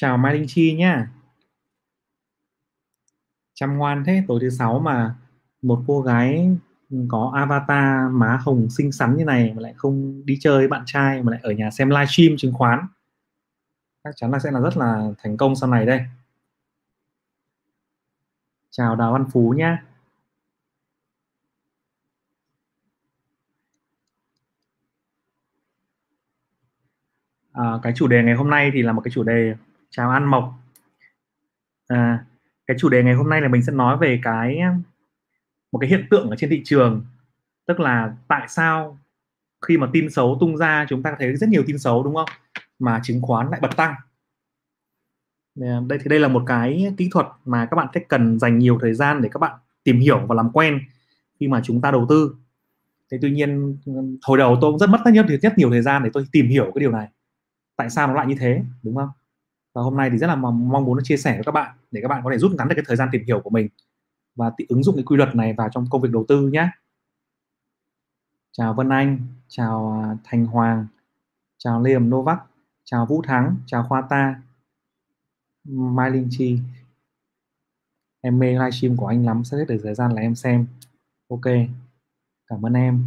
Chào Mai Linh Chi nhá. Chăm ngoan thế, tối thứ sáu mà một cô gái có avatar má hồng xinh xắn như này mà lại không đi chơi với bạn trai mà lại ở nhà xem livestream chứng khoán. Chắc chắn là sẽ là rất là thành công sau này đây. Chào Đào Văn Phú nhá. À, cái chủ đề ngày hôm nay thì là một cái chủ đề chào An Mộc. À, cái chủ đề ngày hôm nay là mình sẽ nói về cái một cái hiện tượng ở trên thị trường. Tức là tại sao khi mà tin xấu tung ra chúng ta thấy rất nhiều tin xấu đúng không? Mà chứng khoán lại bật tăng. Đây thì đây là một cái kỹ thuật mà các bạn sẽ cần dành nhiều thời gian để các bạn tìm hiểu và làm quen khi mà chúng ta đầu tư. Thế tuy nhiên hồi đầu tôi cũng rất mất rất nhiều, rất nhiều thời gian để tôi tìm hiểu cái điều này. Tại sao nó lại như thế đúng không? Và hôm nay thì rất là mong muốn chia sẻ với các bạn để các bạn có thể rút ngắn được cái thời gian tìm hiểu của mình và ứng dụng cái quy luật này vào trong công việc đầu tư nhé. Chào Vân Anh, chào à, Thành Hoàng, chào Liam Novak, chào Vũ Thắng, chào Khoa Ta, Mai Linh Chi. Em mê livestream của anh lắm, sẽ được thời gian là em xem. Ok, cảm ơn em.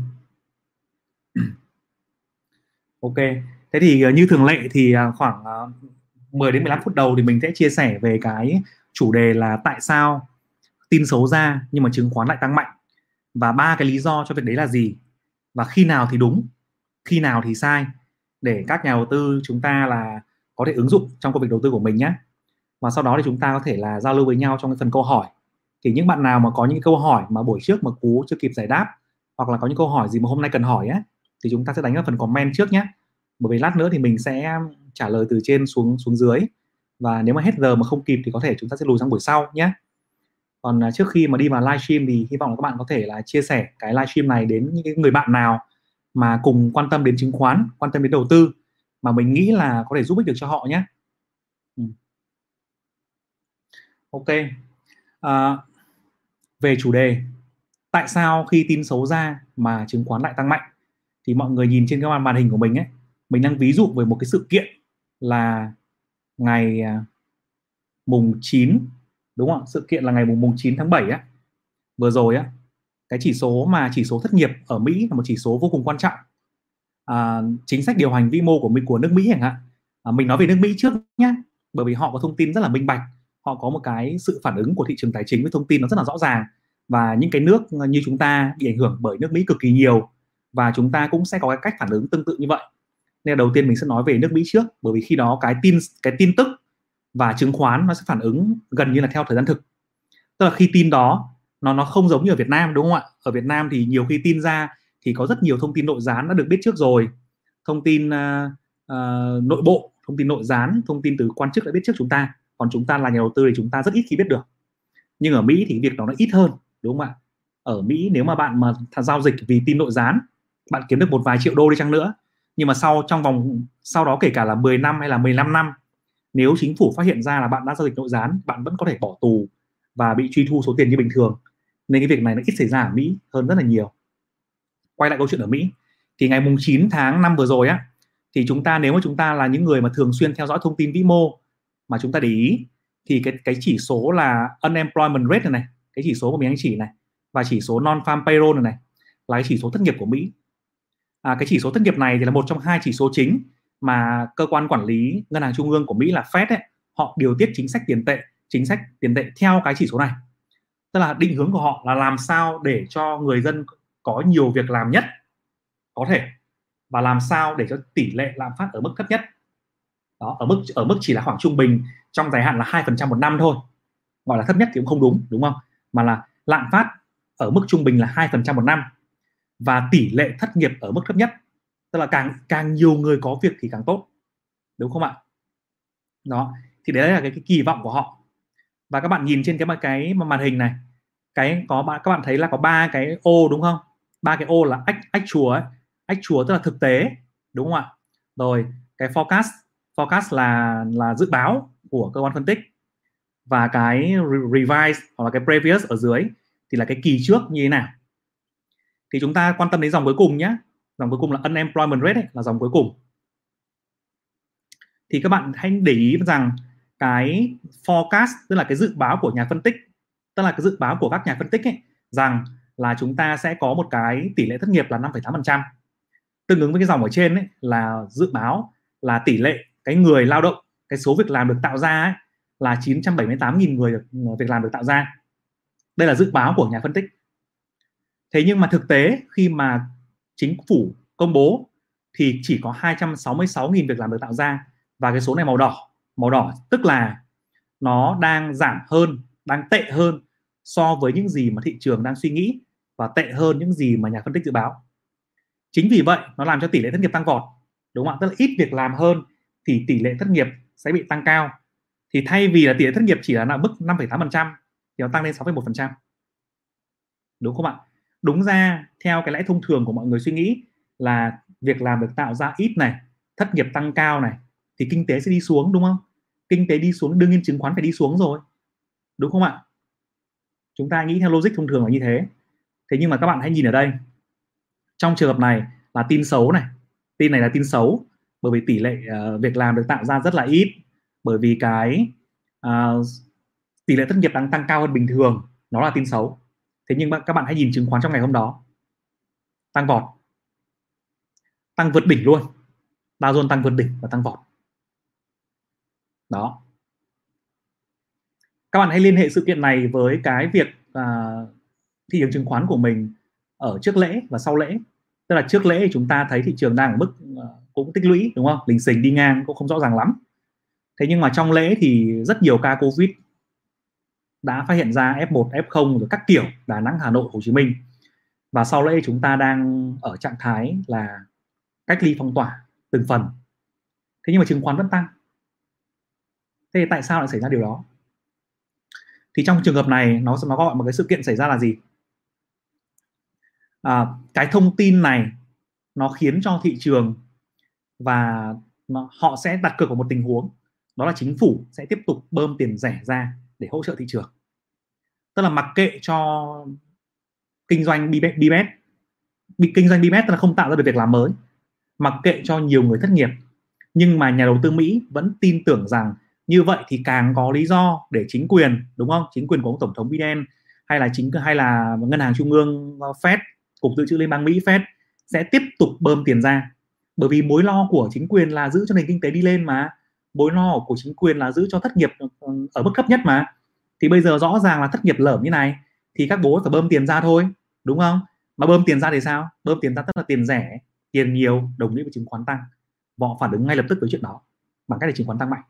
Ok, thế thì à, như thường lệ thì à, khoảng 10 đến 15 phút đầu thì mình sẽ chia sẻ về cái chủ đề là tại sao tin xấu ra nhưng mà chứng khoán lại tăng mạnh. Và ba cái lý do cho việc đấy là gì? Và khi nào thì đúng, khi nào thì sai? Để các nhà đầu tư chúng ta là có thể ứng dụng trong công việc đầu tư của mình nhé. Và sau đó thì chúng ta có thể là giao lưu với nhau trong cái phần câu hỏi. Thì những bạn nào mà có những câu hỏi mà buổi trước mà cú chưa kịp giải đáp hoặc là có những câu hỏi gì mà hôm nay cần hỏi á, thì chúng ta sẽ đánh vào phần comment trước nhé. Bởi vì lát nữa thì mình sẽ trả lời từ trên xuống xuống dưới. Và nếu mà hết giờ mà không kịp thì có thể chúng ta sẽ lùi sang buổi sau nhé. Còn à, trước khi mà đi vào livestream thì hy vọng là các bạn có thể là chia sẻ cái livestream này đến những người bạn nào mà cùng quan tâm đến chứng khoán quan tâm đến đầu tư mà mình nghĩ là có thể giúp ích được cho họ nhé. Ừ. Ok. À, về chủ đề tại sao khi tin xấu ra mà chứng khoán lại tăng mạnh? Thì mọi người nhìn trên cái màn hình của mình ấy mình đang ví dụ về một cái sự kiện là ngày à, mùng 9 đúng không sự kiện là ngày mùng, mùng 9 tháng 7 á. Vừa rồi á cái chỉ số mà chỉ số thất nghiệp ở Mỹ là một chỉ số vô cùng quan trọng. À, chính sách điều hành vĩ mô của mình của nước Mỹ chẳng hạn. À, mình nói về nước Mỹ trước nhé bởi vì họ có thông tin rất là minh bạch. Họ có một cái sự phản ứng của thị trường tài chính với thông tin nó rất là rõ ràng. Và những cái nước như chúng ta bị ảnh hưởng bởi nước Mỹ cực kỳ nhiều. Và chúng ta cũng sẽ có cái cách phản ứng tương tự như vậy nên đầu tiên mình sẽ nói về nước Mỹ trước bởi vì khi đó cái tin cái tin tức và chứng khoán nó sẽ phản ứng gần như là theo thời gian thực. Tức là khi tin đó nó nó không giống như ở Việt Nam đúng không ạ? Ở Việt Nam thì nhiều khi tin ra thì có rất nhiều thông tin nội gián đã được biết trước rồi. Thông tin uh, uh, nội bộ thông tin nội gián thông tin từ quan chức đã biết trước chúng ta. Còn chúng ta là nhà đầu tư thì chúng ta rất ít khi biết được. Nhưng ở Mỹ thì việc đó nó ít hơn đúng không ạ? Ở Mỹ nếu mà bạn mà giao dịch vì tin nội gián bạn kiếm được một vài triệu đô đi chăng nữa nhưng mà sau trong vòng sau đó kể cả là 10 năm hay là 15 năm nếu chính phủ phát hiện ra là bạn đã giao dịch nội gián bạn vẫn có thể bỏ tù và bị truy thu số tiền như bình thường. Nên cái việc này nó ít xảy ra ở Mỹ hơn rất là nhiều. Quay lại câu chuyện ở Mỹ thì ngày mùng 9 tháng 5 vừa rồi á thì chúng ta nếu mà chúng ta là những người mà thường xuyên theo dõi thông tin vĩ mô mà chúng ta để ý thì cái cái chỉ số là unemployment rate này, này cái chỉ số của mình anh chỉ này và chỉ số non farm payroll này, này là cái chỉ số thất nghiệp của Mỹ à, cái chỉ số thất nghiệp này thì là một trong hai chỉ số chính mà cơ quan quản lý ngân hàng trung ương của Mỹ là Fed ấy, họ điều tiết chính sách tiền tệ chính sách tiền tệ theo cái chỉ số này. Tức là định hướng của họ là làm sao để cho người dân có nhiều việc làm nhất có thể và làm sao để cho tỷ lệ lạm phát ở mức thấp nhất. Đó ở mức ở mức chỉ là khoảng trung bình trong dài hạn là hai phần trăm một năm thôi. Gọi là thấp nhất thì cũng không đúng đúng không? Mà là lạm phát ở mức trung bình là hai phần trăm một năm và tỷ lệ thất nghiệp ở mức thấp nhất. Tức là càng càng nhiều người có việc thì càng tốt. Đúng không ạ? Đó thì đấy là cái, cái kỳ vọng của họ. Và các bạn nhìn trên cái cái màn hình này cái có bạn các bạn thấy là có ba cái ô đúng không? Ba cái ô là ách ách chùa ấy. Ách chùa tức là thực tế đúng không ạ? Rồi cái forecast forecast là là dự báo của cơ quan phân tích. Và cái revise hoặc là cái previous ở dưới thì là cái kỳ trước như thế nào thì chúng ta quan tâm đến dòng cuối cùng nhé. Dòng cuối cùng là unemployment rate ấy, là dòng cuối cùng. Thì các bạn hãy để ý rằng cái forecast tức là cái dự báo của nhà phân tích tức là cái dự báo của các nhà phân tích ấy rằng là chúng ta sẽ có một cái tỷ lệ thất nghiệp là 5,8% tương ứng với cái dòng ở trên ấy là dự báo là tỷ lệ cái người lao động cái số việc làm được tạo ra ấy, là 978.000 người được việc làm được tạo ra. Đây là dự báo của nhà phân tích thế nhưng mà thực tế khi mà chính phủ công bố thì chỉ có 266.000 việc làm được tạo ra và cái số này màu đỏ. Màu đỏ tức là nó đang giảm hơn đang tệ hơn so với những gì mà thị trường đang suy nghĩ và tệ hơn những gì mà nhà phân tích dự báo. Chính vì vậy nó làm cho tỷ lệ thất nghiệp tăng vọt đúng không ạ? Tức là ít việc làm hơn thì tỷ lệ thất nghiệp sẽ bị tăng cao. Thì thay vì là tỷ lệ thất nghiệp chỉ là mức 5,8% thì nó tăng lên 6,1% đúng không ạ? Đúng ra theo cái lẽ thông thường của mọi người suy nghĩ là việc làm được tạo ra ít này thất nghiệp tăng cao này thì kinh tế sẽ đi xuống đúng không? Kinh tế đi xuống đương nhiên chứng khoán phải đi xuống rồi đúng không ạ? Chúng ta nghĩ theo logic thông thường là như thế. Thế nhưng mà các bạn hãy nhìn ở đây. Trong trường hợp này là tin xấu này. Tin này là tin xấu bởi vì tỷ lệ uh, việc làm được tạo ra rất là ít bởi vì cái uh, tỷ lệ thất nghiệp đang tăng cao hơn bình thường nó là tin xấu thế nhưng mà các bạn hãy nhìn chứng khoán trong ngày hôm đó. Tăng vọt. Tăng vượt đỉnh luôn. Dow Jones tăng vượt đỉnh và tăng vọt. Đó. Các bạn hãy liên hệ sự kiện này với cái việc uh, thị trường chứng khoán của mình ở trước lễ và sau lễ. Tức là trước lễ chúng ta thấy thị trường đang ở mức uh, cũng tích lũy đúng không? Lình xình đi ngang cũng không rõ ràng lắm. Thế nhưng mà trong lễ thì rất nhiều ca covid đã phát hiện ra F1, F0 rồi các kiểu Đà Nẵng, Hà Nội, Hồ Chí Minh. Và sau đây chúng ta đang ở trạng thái là cách ly phong tỏa từng phần. Thế nhưng mà chứng khoán vẫn tăng. Thế thì tại sao lại xảy ra điều đó? Thì trong trường hợp này nó nó gọi một cái sự kiện xảy ra là gì? À, cái thông tin này nó khiến cho thị trường và nó, họ sẽ đặt cược vào một tình huống. Đó là chính phủ sẽ tiếp tục bơm tiền rẻ ra để hỗ trợ thị trường. Tức là mặc kệ cho kinh doanh bibet bị kinh doanh bibet tức là không tạo ra được việc làm mới. Mặc kệ cho nhiều người thất nghiệp. Nhưng mà nhà đầu tư Mỹ vẫn tin tưởng rằng như vậy thì càng có lý do để chính quyền, đúng không? Chính quyền của ông tổng thống Biden hay là chính, hay là ngân hàng trung ương ờ, Fed, cục dự trữ liên bang Mỹ, Fed sẽ tiếp tục bơm tiền ra. Bởi vì mối lo của chính quyền là giữ cho nền kinh tế đi lên mà mối lo của chính quyền là giữ cho thất nghiệp ừ, ừ, ở mức thấp nhất mà. Thì bây giờ rõ ràng là thất nghiệp lởm như này, thì các bố phải bơm tiền ra thôi, đúng không? Mà bơm tiền ra thì sao? Bơm tiền ra tức là tiền rẻ, tiền nhiều, đồng nghĩa với chứng khoán tăng. Họ phản ứng ngay lập tức với chuyện đó, bằng cách để chứng khoán tăng mạnh.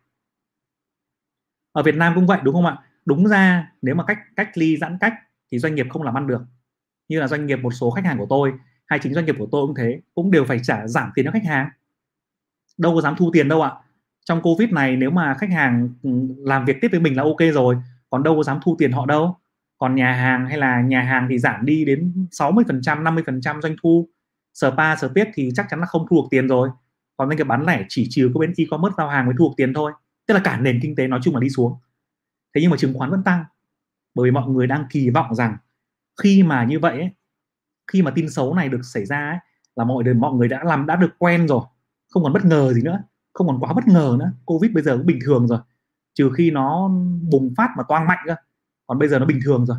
Ở Việt Nam cũng vậy, đúng không ạ? Đúng ra, nếu mà cách cách ly giãn cách thì doanh nghiệp không làm ăn được. Như là doanh nghiệp một số khách hàng của tôi, hay chính doanh nghiệp của tôi cũng thế, cũng đều phải trả giảm tiền cho khách hàng. Đâu có dám thu tiền đâu ạ trong covid này nếu mà khách hàng ừ, làm việc tiếp với mình là ok rồi còn đâu có dám thu tiền họ đâu. Còn nhà hàng hay là nhà hàng thì giảm đi đến 60 phần trăm 50 phần trăm doanh thu. Spa tiết thì chắc chắn là không thu được tiền rồi. Còn bên cái bán lẻ chỉ trừ có bên e-commerce giao hàng mới thu được tiền thôi. Tức là cả nền kinh tế nói chung là đi xuống. Thế nhưng mà chứng khoán vẫn tăng. Bởi vì mọi người đang kỳ vọng rằng khi mà như vậy ấy, khi mà tin xấu này được xảy ra ấy, là mọi người mọi người đã làm đã được quen rồi. Không còn bất ngờ gì nữa không còn quá bất ngờ nữa. Covid bây giờ cũng bình thường rồi. Trừ khi nó bùng phát và toang mạnh cơ. Còn bây giờ nó bình thường rồi.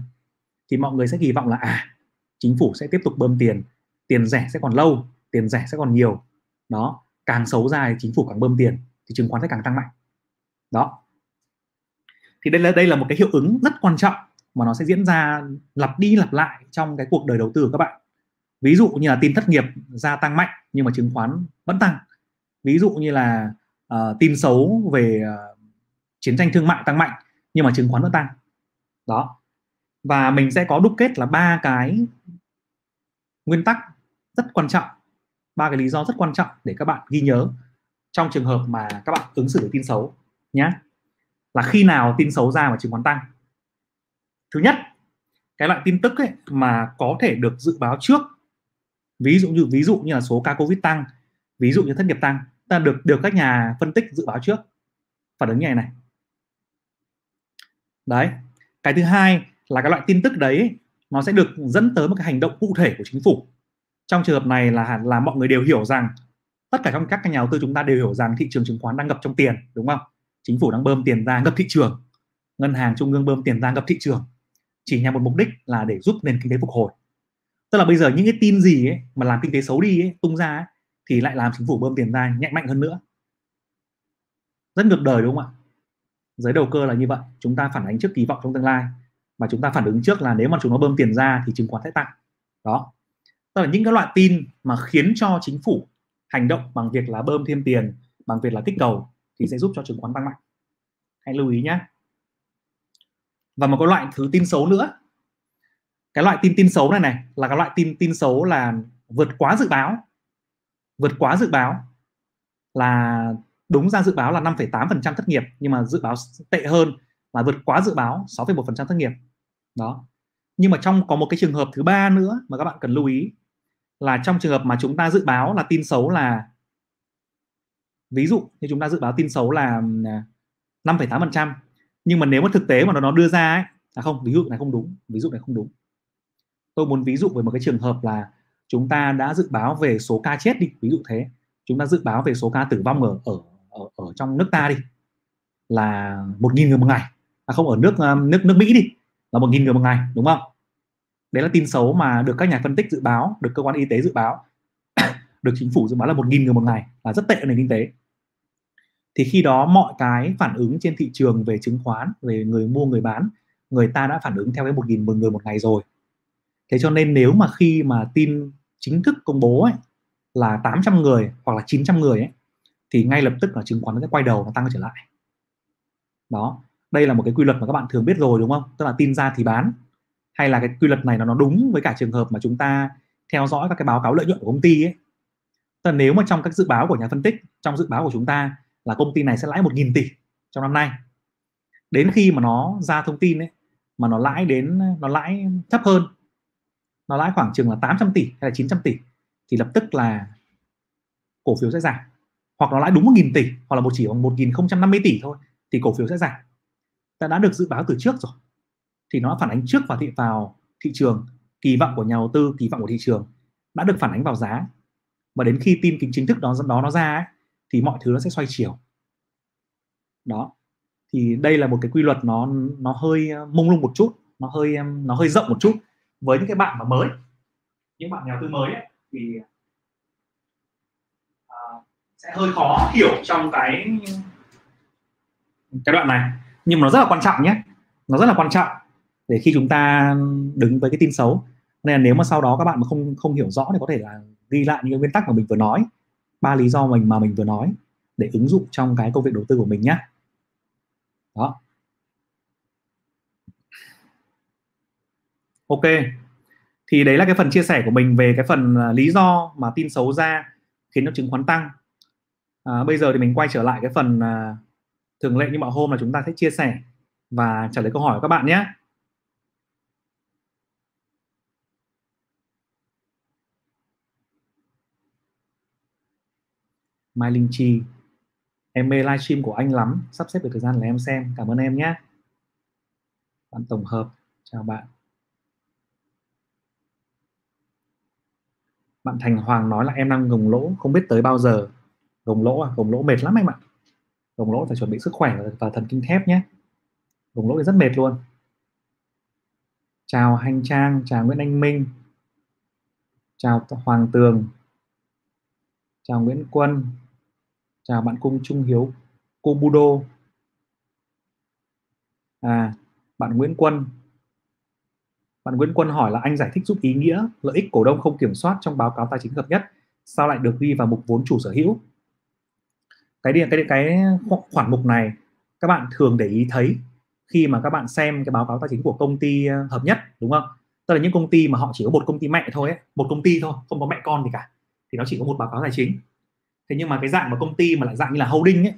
Thì mọi người sẽ kỳ vọng là à chính phủ sẽ tiếp tục bơm tiền. Tiền rẻ sẽ còn lâu, tiền rẻ sẽ còn nhiều. Đó, càng xấu ra thì chính phủ càng bơm tiền, thì chứng khoán sẽ càng tăng mạnh. Đó. Thì đây là đây là một cái hiệu ứng rất quan trọng mà nó sẽ diễn ra lặp đi lặp lại trong cái cuộc đời đầu tư của các bạn. Ví dụ như là tin thất nghiệp gia tăng mạnh nhưng mà chứng khoán vẫn tăng ví dụ như là uh, tin xấu về uh, chiến tranh thương mại tăng mạnh nhưng mà chứng khoán vẫn tăng. Đó. Và mình sẽ có đúc kết là ba cái nguyên tắc rất quan trọng ba cái lý do rất quan trọng để các bạn ghi nhớ trong trường hợp mà các bạn ứng xử với tin xấu nhé là khi nào tin xấu ra mà chứng khoán tăng? Thứ nhất cái loại tin tức ấy mà có thể được dự báo trước ví dụ như ví dụ như là số ca covid tăng ví dụ như thất nghiệp tăng ta được được các nhà phân tích dự báo trước. Phản ứng như này này. Đấy cái thứ hai là cái loại tin tức đấy nó sẽ được dẫn tới một cái hành động cụ thể của chính phủ. Trong trường hợp này là là mọi người đều hiểu rằng tất cả trong các nhà đầu tư chúng ta đều hiểu rằng thị trường chứng khoán đang ngập trong tiền đúng không? Chính phủ đang bơm tiền ra ngập thị trường. Ngân hàng trung ương bơm tiền ra ngập thị trường. Chỉ nhằm một mục đích là để giúp nền kinh tế phục hồi. Tức là bây giờ những cái tin gì ấy mà làm kinh tế xấu đi ấy, tung ra ấy, thì lại làm chính phủ bơm tiền ra nhạy mạnh hơn nữa. Rất ngược đời, đúng không ạ? Giới đầu cơ là như vậy. Chúng ta phản ánh trước kỳ vọng trong tương lai. Và chúng ta phản ứng trước là nếu mà chúng nó bơm tiền ra thì chứng khoán sẽ tăng. Đó. Tức là những cái loại tin mà khiến cho chính phủ hành động bằng việc là bơm thêm tiền, bằng việc là kích cầu thì sẽ giúp cho chứng khoán tăng mạnh. Hãy lưu ý nhé và một cái loại thứ tin xấu nữa. Cái loại tin tin xấu này này là cái loại tin tin xấu là vượt quá dự báo vượt quá dự báo là đúng ra dự báo là 5,8% thất nghiệp nhưng mà dự báo tệ hơn là vượt quá dự báo 6,1% thất nghiệp. Đó. Nhưng mà trong có một cái trường hợp thứ ba nữa mà các bạn cần lưu ý là trong trường hợp mà chúng ta dự báo là tin xấu là ví dụ như chúng ta dự báo tin xấu là à, 5,8% nhưng mà nếu mà thực tế mà nó đưa ra ấy à không ví dụ này không đúng ví dụ này không đúng. Tôi muốn ví dụ về một cái trường hợp là chúng ta đã dự báo về số ca chết đi ví dụ thế. Chúng ta dự báo về số ca tử vong ở ở ở, ở trong nước ta đi là một nghìn người một ngày. À không ở nước um, nước nước Mỹ đi là một nghìn người một ngày đúng không? Đấy là tin xấu mà được các nhà phân tích dự báo được cơ quan y tế dự báo được chính phủ dự báo là một nghìn người một ngày là rất tệ nền kinh tế. Thì khi đó mọi cái phản ứng trên thị trường về chứng khoán về người mua người bán người ta đã phản ứng theo cái một nghìn người một ngày rồi thế cho nên nếu mà khi mà tin chính thức công bố ấy, là 800 người hoặc là 900 người ấy, thì ngay lập tức là chứng khoán nó sẽ quay đầu nó tăng trở lại. Đó đây là một cái quy luật mà các bạn thường biết rồi đúng không? Tức là tin ra thì bán. Hay là cái quy luật này nó nó đúng với cả trường hợp mà chúng ta theo dõi các cái báo cáo lợi nhuận của công ty ấy. Tức là nếu mà trong các dự báo của nhà phân tích trong dự báo của chúng ta là công ty này sẽ lãi 1.000 tỷ trong năm nay. Đến khi mà nó ra thông tin ấy mà nó lãi đến nó lãi thấp hơn nó lãi khoảng chừng là 800 tỷ hay là 900 tỷ thì lập tức là cổ phiếu sẽ giảm. Hoặc nó lãi đúng 1.000 tỷ hoặc là một chỉ bằng 1.050 tỷ thôi thì cổ phiếu sẽ giảm. Ta đã được dự báo từ trước rồi. Thì nó phản ánh trước vào thị vào thị trường kỳ vọng của nhà đầu tư kỳ vọng của thị trường đã được phản ánh vào giá. Và đến khi tin kính chính thức đó đó nó ra ấy, thì mọi thứ nó sẽ xoay chiều. Đó. Thì đây là một cái quy luật nó nó hơi ờ, mông lung một chút nó hơi nó hơi rộng một chút với những cái bạn mà mới. Những bạn nhà đầu tư mới ấy, thì uh, sẽ hơi khó hiểu trong cái cái đoạn này. Nhưng mà nó rất là quan trọng nhé. Nó rất là quan trọng để khi chúng ta đứng với cái tin xấu. Nên là nếu mà sau đó các bạn mà không không hiểu rõ thì có thể là ghi lại những cái nguyên tắc mà mình vừa nói. Ba lý do mình mà mình vừa nói để ứng dụng trong cái công việc đầu tư của mình nhé đó. Ok. Thì đấy là cái phần chia sẻ của mình về cái phần à, lý do mà tin xấu ra khiến cho chứng khoán tăng. À, bây giờ thì mình quay trở lại cái phần à, thường lệ như mọi hôm là chúng ta sẽ chia sẻ và trả lời câu hỏi của các bạn nhé. Mai Linh Chi em mê livestream của anh lắm. Sắp xếp được thời gian là em xem. Cảm ơn em nhé. Bạn tổng hợp. Chào bạn. Bạn Thành Hoàng nói là em đang gồng lỗ, không biết tới bao giờ. Gồng lỗ à? Gồng lỗ mệt lắm anh ạ. Gồng lỗ phải chuẩn bị sức khỏe và thần kinh thép nhé. Gồng lỗ thì rất mệt luôn. Chào Hành Trang, chào Nguyễn Anh Minh. Chào Hoàng Tường. Chào Nguyễn Quân. Chào bạn cung Trung Hiếu Kobudo à bạn Nguyễn Quân bạn Nguyễn Quân hỏi là anh giải thích giúp ý nghĩa lợi ích cổ đông không kiểm soát trong báo cáo tài chính hợp nhất sao lại được ghi vào mục vốn chủ sở hữu? Cái điện cái cái khoản mục này các bạn thường để ý thấy khi mà các bạn xem cái báo cáo tài chính của công ty ờ, hợp nhất đúng không? Tức là những công ty mà họ chỉ có một công ty mẹ thôi ấy, một công ty thôi không có mẹ con gì cả thì nó chỉ có một báo cáo tài chính. Thế nhưng mà cái dạng mà công ty mà lại dạng như là holding ấy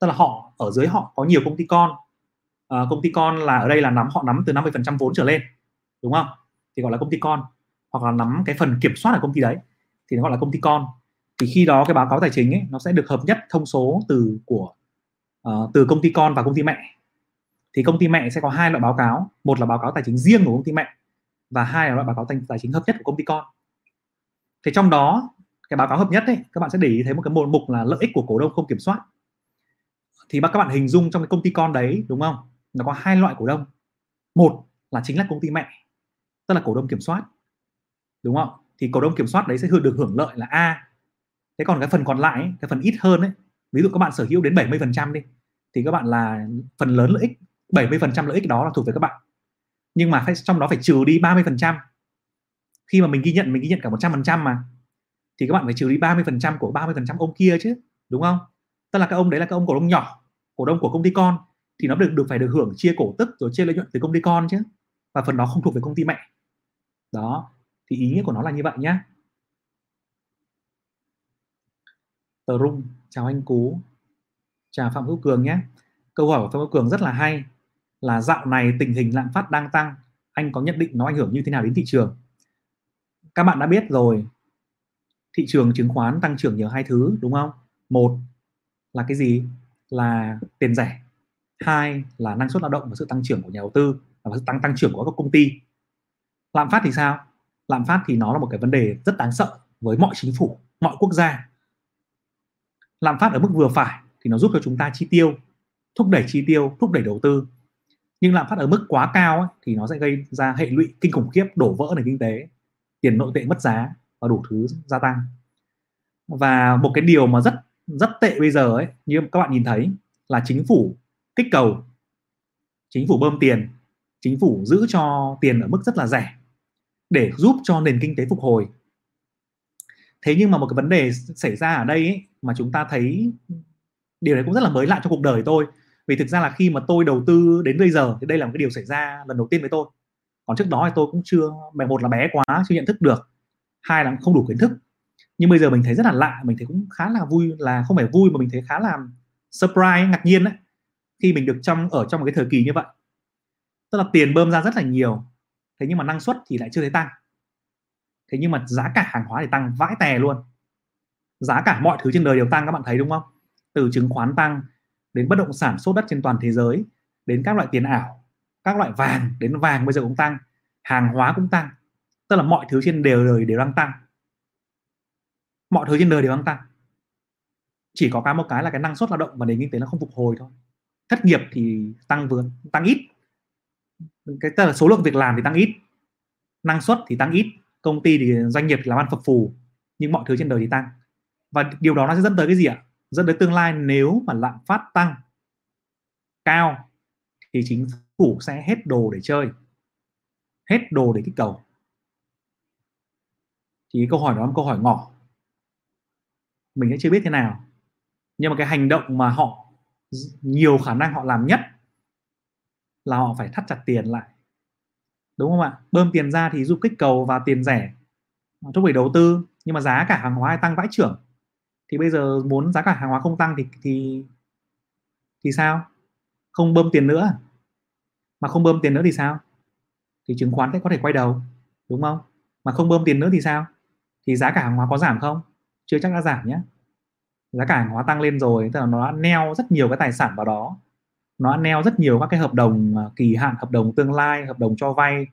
tức là họ ở dưới họ có nhiều công ty con à, công ty con là ở đây là nắm họ nắm từ 50% vốn trở lên đúng không thì gọi là công ty con hoặc là nắm cái phần kiểm soát ở công ty đấy thì nó gọi là công ty con thì khi đó cái báo cáo tài chính ấy, nó sẽ được hợp nhất thông số từ của uh, từ công ty con và công ty mẹ thì công ty mẹ sẽ có hai loại báo cáo một là báo cáo tài chính riêng của công ty mẹ và hai là loại báo cáo tài chính hợp nhất của công ty con thì trong đó cái báo cáo hợp nhất ấy các bạn sẽ để ý thấy một cái một mục là lợi ích của cổ đông không kiểm soát thì các bạn hình dung trong cái công ty con đấy đúng không nó có hai loại cổ đông một là chính là công ty mẹ tức là cổ đông kiểm soát. Đúng không? Thì cổ đông kiểm soát đấy sẽ được hưởng lợi là a. Thế còn cái phần còn lại ấy, cái phần ít hơn ấy ví dụ các bạn sở hữu đến 70% đi thì các bạn là phần lớn lợi ích 70% lợi ích đó là thuộc về các bạn. Nhưng mà phải trong đó phải trừ đi 30% khi mà mình ghi nhận mình ghi nhận cả 100% mà thì các bạn phải trừ đi 30% của 30% ông kia chứ đúng không? Tức là các ông đấy là các ông cổ đông nhỏ cổ đông của công ty con thì nó được được phải được hưởng chia cổ tức rồi chia lợi nhuận từ công ty con chứ và phần đó không thuộc về công ty mẹ đó, thì ý nghĩa của nó là như vậy nhé tờ rung, chào anh cú. Chào phạm hữu cường nhé. Câu hỏi của phạm hữu cường rất là hay, là dạo này tình hình lạm phát đang tăng, anh có nhận định nó ảnh hưởng như thế nào đến thị trường? Các bạn đã biết rồi, thị trường chứng khoán tăng trưởng nhờ hai thứ, đúng không? Một là cái gì? Là tiền rẻ. Hai là năng suất lao động và sự tăng trưởng của nhà đầu tư, và sự tăng tăng trưởng của các công ty lạm phát thì sao? Lạm phát thì nó là một cái vấn đề rất đáng sợ với mọi chính phủ mọi quốc gia. Lạm phát ở mức vừa phải thì nó giúp cho chúng ta chi tiêu thúc đẩy chi tiêu thúc đẩy đầu tư. Nhưng lạm phát ở mức quá cao ấy, thì nó sẽ gây ra hệ lụy kinh khủng khiếp đổ vỡ nền kinh tế tiền nội tệ mất giá và đủ thứ gia tăng. Và một cái điều mà rất rất tệ bây giờ ấy như các bạn nhìn thấy là chính phủ kích cầu chính phủ bơm tiền chính phủ giữ cho tiền ở mức rất là rẻ để giúp cho nền kinh tế phục hồi. Thế nhưng mà một cái vấn đề xảy ra ở đây ấy, mà chúng ta thấy điều này cũng rất là mới lạ trong cuộc đời tôi. Vì thực ra là khi mà tôi đầu tư đến bây giờ thì đây là một cái điều xảy ra lần đầu tiên với tôi. Còn trước đó thì tôi cũng chưa một là bé quá chưa nhận thức được. Hai là không đủ kiến thức. Nhưng bây giờ mình thấy rất là lạ mình thấy cũng khá là vui là không phải vui mà mình thấy khá là surprise ngạc nhiên đấy khi mình được trong ở trong một cái thời kỳ như vậy. Tức là tiền bơm ra rất là nhiều thế nhưng mà năng suất thì lại chưa thấy tăng. Thế nhưng mà giá cả hàng hóa thì tăng vãi tè luôn. Giá cả mọi thứ trên đời đều tăng, các bạn thấy đúng không? Từ chứng khoán tăng, đến bất động sản, sốt đất trên toàn thế giới, đến các loại tiền ảo, các loại vàng, đến vàng bây giờ cũng tăng, hàng hóa cũng tăng. Tức là mọi thứ trên đều đời đều đang tăng. Mọi thứ trên đời đều đang tăng. Chỉ có cái một cái là cái năng suất lao động và nền kinh tế nó không phục hồi thôi. Thất nghiệp thì tăng vượt, tăng ít cái tức là số lượng việc làm thì tăng ít, năng suất thì tăng ít, công ty thì doanh nghiệp thì làm ăn phập phù, nhưng mọi thứ trên đời thì tăng. Và điều đó nó sẽ dẫn tới cái gì ạ? Dẫn tới tương lai nếu mà lạm phát tăng cao thì chính phủ sẽ hết đồ để chơi, hết đồ để kích cầu. Thì câu hỏi đó là câu hỏi ngỏ. Mình sẽ chưa biết thế nào, nhưng mà cái hành động mà họ, nhiều khả năng họ làm nhất là họ phải thắt chặt tiền lại. Đúng không ạ? Bơm tiền ra thì giúp kích cầu và tiền rẻ. Thúc đẩy đầu tư, nhưng mà giá cả hàng hóa tăng vãi trưởng. Thì bây giờ muốn giá cả hàng hóa không tăng thì thì thì sao? Không bơm tiền nữa à? mà không bơm tiền nữa thì sao? Thì chứng khoán sẽ có thể quay đầu, đúng không? Mà không bơm tiền nữa thì sao? Thì giá cả hàng hóa có giảm không? Chưa chắc đã giảm nhé. Giá cả hàng hóa tăng lên rồi, tức là nó đã neo rất nhiều cái tài sản vào đó nó neo rất nhiều các cái hợp đồng à, kỳ hạn, hợp đồng tương lai, hợp đồng cho vay,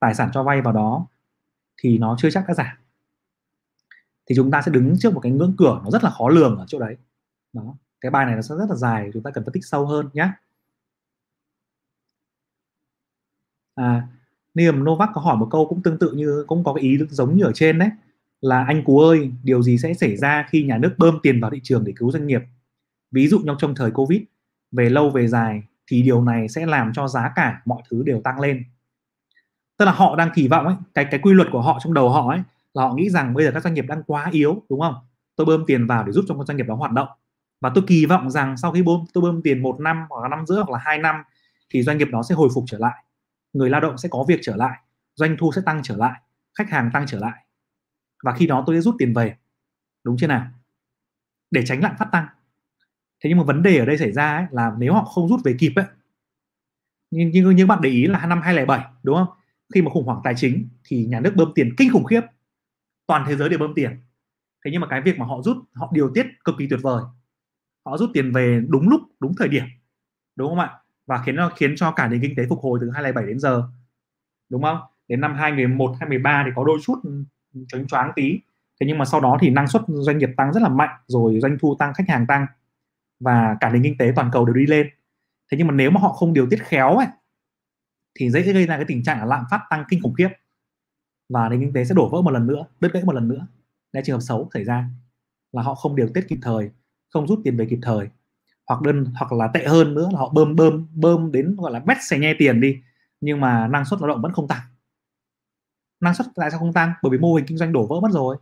tài sản cho vay vào đó, thì nó chưa chắc đã giảm. Thì chúng ta sẽ đứng trước một cái ngưỡng cửa nó rất là khó lường ở chỗ đấy. Đó, cái bài này nó sẽ rất là dài, chúng ta cần phân tích sâu hơn nhé. À Niềm Novak có hỏi một câu cũng tương tự như, cũng có cái ý giống như ở trên đấy, là anh Cú ơi, điều gì sẽ xảy ra khi nhà nước bơm tiền vào thị trường để cứu doanh nghiệp? Ví dụ như trong thời Covid về lâu về dài thì điều này sẽ làm cho giá cả mọi thứ đều tăng lên. Tức là họ đang kỳ vọng ấy, cái cái quy luật của họ trong đầu họ ấy, là họ nghĩ rằng bây giờ các doanh nghiệp đang quá yếu, đúng không? Tôi bơm tiền vào để giúp cho các doanh nghiệp đó hoạt động. Và tôi kỳ vọng rằng sau khi bơm, tôi bơm tiền một năm hoặc là năm rưỡi hoặc là hai năm thì doanh nghiệp đó sẽ hồi phục trở lại. Người lao động sẽ có việc trở lại, doanh thu sẽ tăng trở lại, khách hàng tăng trở lại. Và khi đó tôi sẽ rút tiền về. Đúng chưa nào? Để tránh lạm phát tăng thế nhưng mà vấn đề ở đây xảy ra ấy, là nếu họ không rút về kịp ấy nhưng nhưng như bạn để ý là năm 2007 đúng không? Khi mà khủng hoảng tài chính thì nhà nước bơm tiền kinh khủng khiếp. Toàn thế giới đều bơm tiền. Thế nhưng mà cái việc mà họ rút họ điều tiết cực kỳ tuyệt vời. Họ rút tiền về đúng lúc đúng thời điểm đúng không ạ? Và khiến nó khiến cho cả nền kinh tế phục hồi từ 2007 đến giờ đúng không? Đến năm 2011 2013 thì có đôi chút ừ, choáng choáng tí. Thế nhưng mà sau đó thì năng suất doanh nghiệp tăng rất là mạnh rồi doanh thu tăng khách hàng tăng và cả nền kinh tế toàn cầu đều đi lên. Thế nhưng mà nếu mà họ không điều tiết khéo ấy, thì dễ gây ra cái tình trạng là lạm phát tăng kinh khủng khiếp. Và nền kinh tế sẽ đổ vỡ một lần nữa, đứt gãy một lần nữa. Đây trường hợp xấu xảy ra là họ không điều tiết kịp thời, không rút tiền về kịp thời. Hoặc đơn, hoặc là tệ hơn nữa là họ bơm bơm bơm đến gọi là bét xẻ nhe tiền đi, nhưng mà năng suất lao động vẫn không tăng. Năng suất tại sao không tăng? Bởi vì mô hình kinh doanh đổ vỡ mất rồi.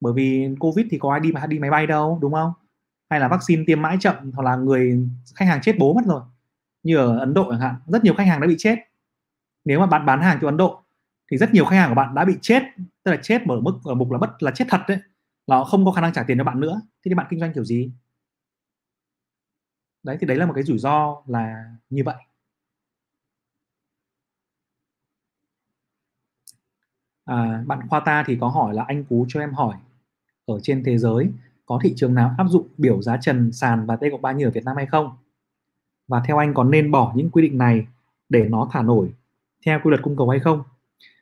Bởi vì covid thì có ai đi mà đi máy bay đâu, đúng không? Hay là vaccine tiêm mãi chậm hoặc là người khách hàng chết bố mất rồi. Như ở Ấn Độ chẳng hạn rất nhiều khách hàng đã bị chết. Nếu mà bạn bán hàng cho Ấn Độ thì rất nhiều khách hàng của bạn đã bị chết tức là chết ở mức ở mục là bất là chết thật đấy. Là họ không có khả năng trả tiền cho bạn nữa. Thế thì bạn kinh doanh kiểu gì? Đấy thì đấy là một cái rủi ro là như vậy. À, bạn khoa ta thì có hỏi là anh cú cho em hỏi ở trên thế giới có thị trường nào áp dụng biểu giá trần sàn và T cộng 3 như ở Việt Nam hay không? Và theo anh có nên bỏ những quy định này để nó thả nổi theo quy luật cung cầu hay không?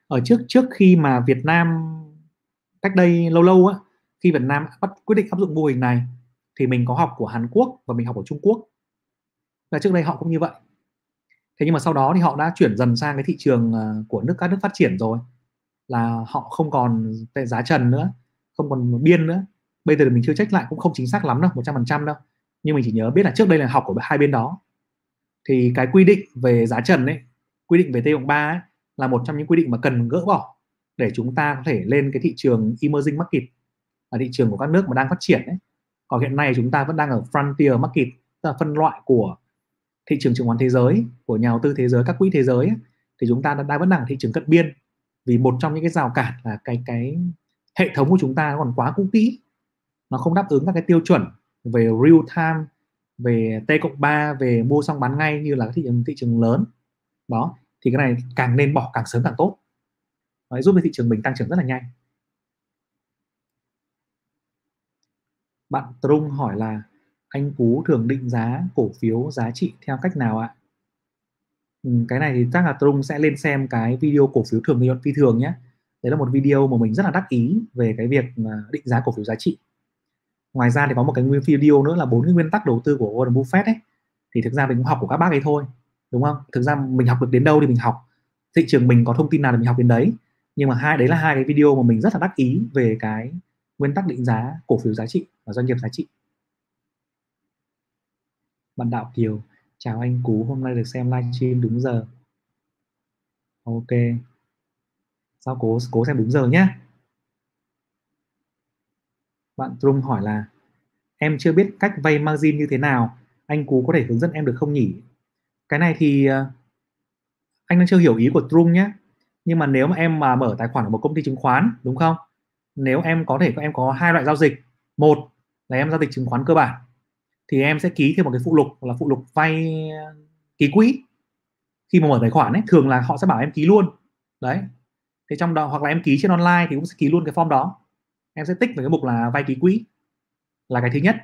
Ở trước trước khi mà Việt Nam cách đây lâu lâu á, khi Việt Nam bắt quyết định áp dụng mô hình này thì mình có học của Hàn Quốc và mình học ở Trung Quốc. Và trước đây họ cũng như vậy. Thế nhưng mà sau đó thì họ đã chuyển dần sang cái thị trường à, của nước các nước phát triển rồi là họ không còn giá trần nữa, không còn biên nữa bây giờ mình chưa check lại cũng không chính xác lắm đâu 100% đâu. Nhưng mình chỉ nhớ biết là trước đây là học của hai bên đó. Thì cái quy định về giá trần ấy quy định về T cộng 3 ấy, là một trong những quy định mà cần gỡ bỏ để chúng ta có thể lên cái thị trường emerging market là thị trường của các nước mà đang phát triển ấy. còn hiện nay chúng ta vẫn đang ở frontier market tức là phân loại của thị trường chứng khoán thế giới của nhà đầu tư thế giới các quỹ thế giới ấy, thì chúng ta đang vẫn đang ở thị trường cận biên. Vì một trong những cái rào cản là cái cái hệ thống của chúng ta còn quá cũ kỹ nó không đáp ứng các cái tiêu chuẩn về real time về T cộng 3 về mua xong bán ngay như là thị trường thị trường lớn đó thì cái này càng nên bỏ càng sớm càng tốt Đấy, giúp cho thị trường mình tăng trưởng rất là nhanh bạn Trung hỏi là anh Cú thường định giá cổ phiếu giá trị theo cách nào ạ? Ừ, cái này thì chắc là Trung sẽ lên xem cái video cổ phiếu thường lợi nhuận phi thường nhé. Đấy là một video mà mình rất là đắc ý về cái việc định giá cổ phiếu giá trị ngoài ra thì có một cái nguyên video nữa là bốn cái nguyên tắc đầu tư của Warren Buffett ấy. Thì thực ra mình cũng học của các bác ấy thôi, đúng không? Thực ra mình học được đến đâu thì mình học. Thị trường mình có thông tin nào thì mình học đến đấy. Nhưng mà hai, đấy là hai cái video mà mình rất là đắc ý về cái nguyên tắc định giá, cổ phiếu giá trị và doanh nghiệp giá trị. Bạn đạo kiều, chào anh cú, hôm nay được xem livestream đúng giờ. Ok. Sao cố cố xem đúng giờ nhé bạn Trung hỏi là, em chưa biết cách vay margin như thế nào, anh Cú có thể hướng dẫn em được không nhỉ? Cái này thì ờ, anh đang chưa hiểu ý của Trung nhé nhưng mà nếu mà em mà mở tài khoản ở một công ty chứng khoán, đúng không? Nếu em có thể, em có hai loại giao dịch. Một là em giao dịch chứng khoán cơ bản, thì em sẽ ký thêm một cái phụ lục, là phụ lục vay ờ, ký quỹ. Khi mà mở tài khoản ấy, thường là họ sẽ bảo em ký luôn. Đấy. Thế trong đó, hoặc là em ký trên online thì cũng sẽ ký luôn cái form đó em sẽ tích vào cái mục là vay ký quỹ là cái thứ nhất.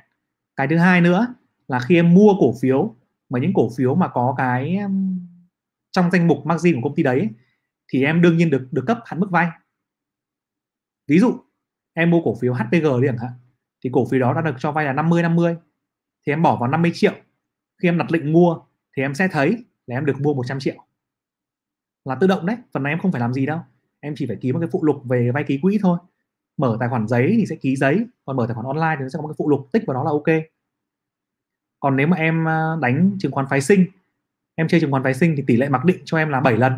Cái thứ hai nữa là khi em mua cổ phiếu, mà những cổ phiếu mà có cái trong danh mục margin của công ty đấy thì em đương nhiên được được cấp hạn mức vay. Ví dụ, em mua cổ phiếu HPG đi chẳng hạn, thì cổ phiếu đó đã được cho vay là 50 50 thì em bỏ vào 50 triệu. Khi em đặt lệnh mua thì em sẽ thấy là em được mua 100 triệu. Là tự động đấy, phần này em không phải làm gì đâu. Em chỉ phải ký một cái phụ lục về vay ký quỹ thôi mở tài khoản giấy thì sẽ ký giấy, còn mở tài khoản online thì nó sẽ có một cái phụ lục tích vào đó là ok. Còn nếu mà em à, đánh chứng khoán phái sinh, em chơi chứng khoán phái sinh thì tỷ lệ mặc định cho em là 7 lần.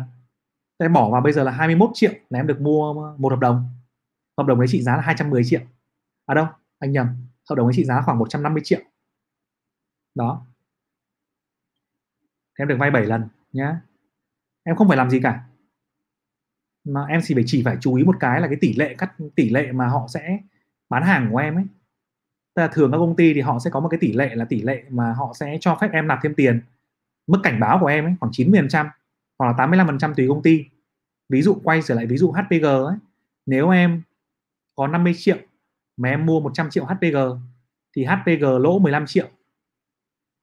Em bỏ vào bây giờ là 21 triệu là em được mua à, một hợp đồng. Hợp đồng đấy trị giá là 210 triệu. À đâu, anh nhầm, hợp đồng ấy trị giá khoảng 150 triệu. Đó. Em được vay 7 lần nhá. Em không phải làm gì cả mà em chỉ phải chỉ, phải chú ý một cái là cái tỷ lệ cắt, tỷ lệ mà họ sẽ bán hàng của em ấy. Tức là thường các công ty thì họ sẽ có một cái tỷ lệ là tỷ lệ mà họ sẽ cho phép em nạp thêm tiền. Mức cảnh báo của em ấy, khoảng 90% hoặc là 85% tùy công ty. Ví dụ, quay trở lại ví dụ HPG ấy. Nếu em có 50 triệu mà em mua 100 triệu HPG thì HPG lỗ 15 triệu.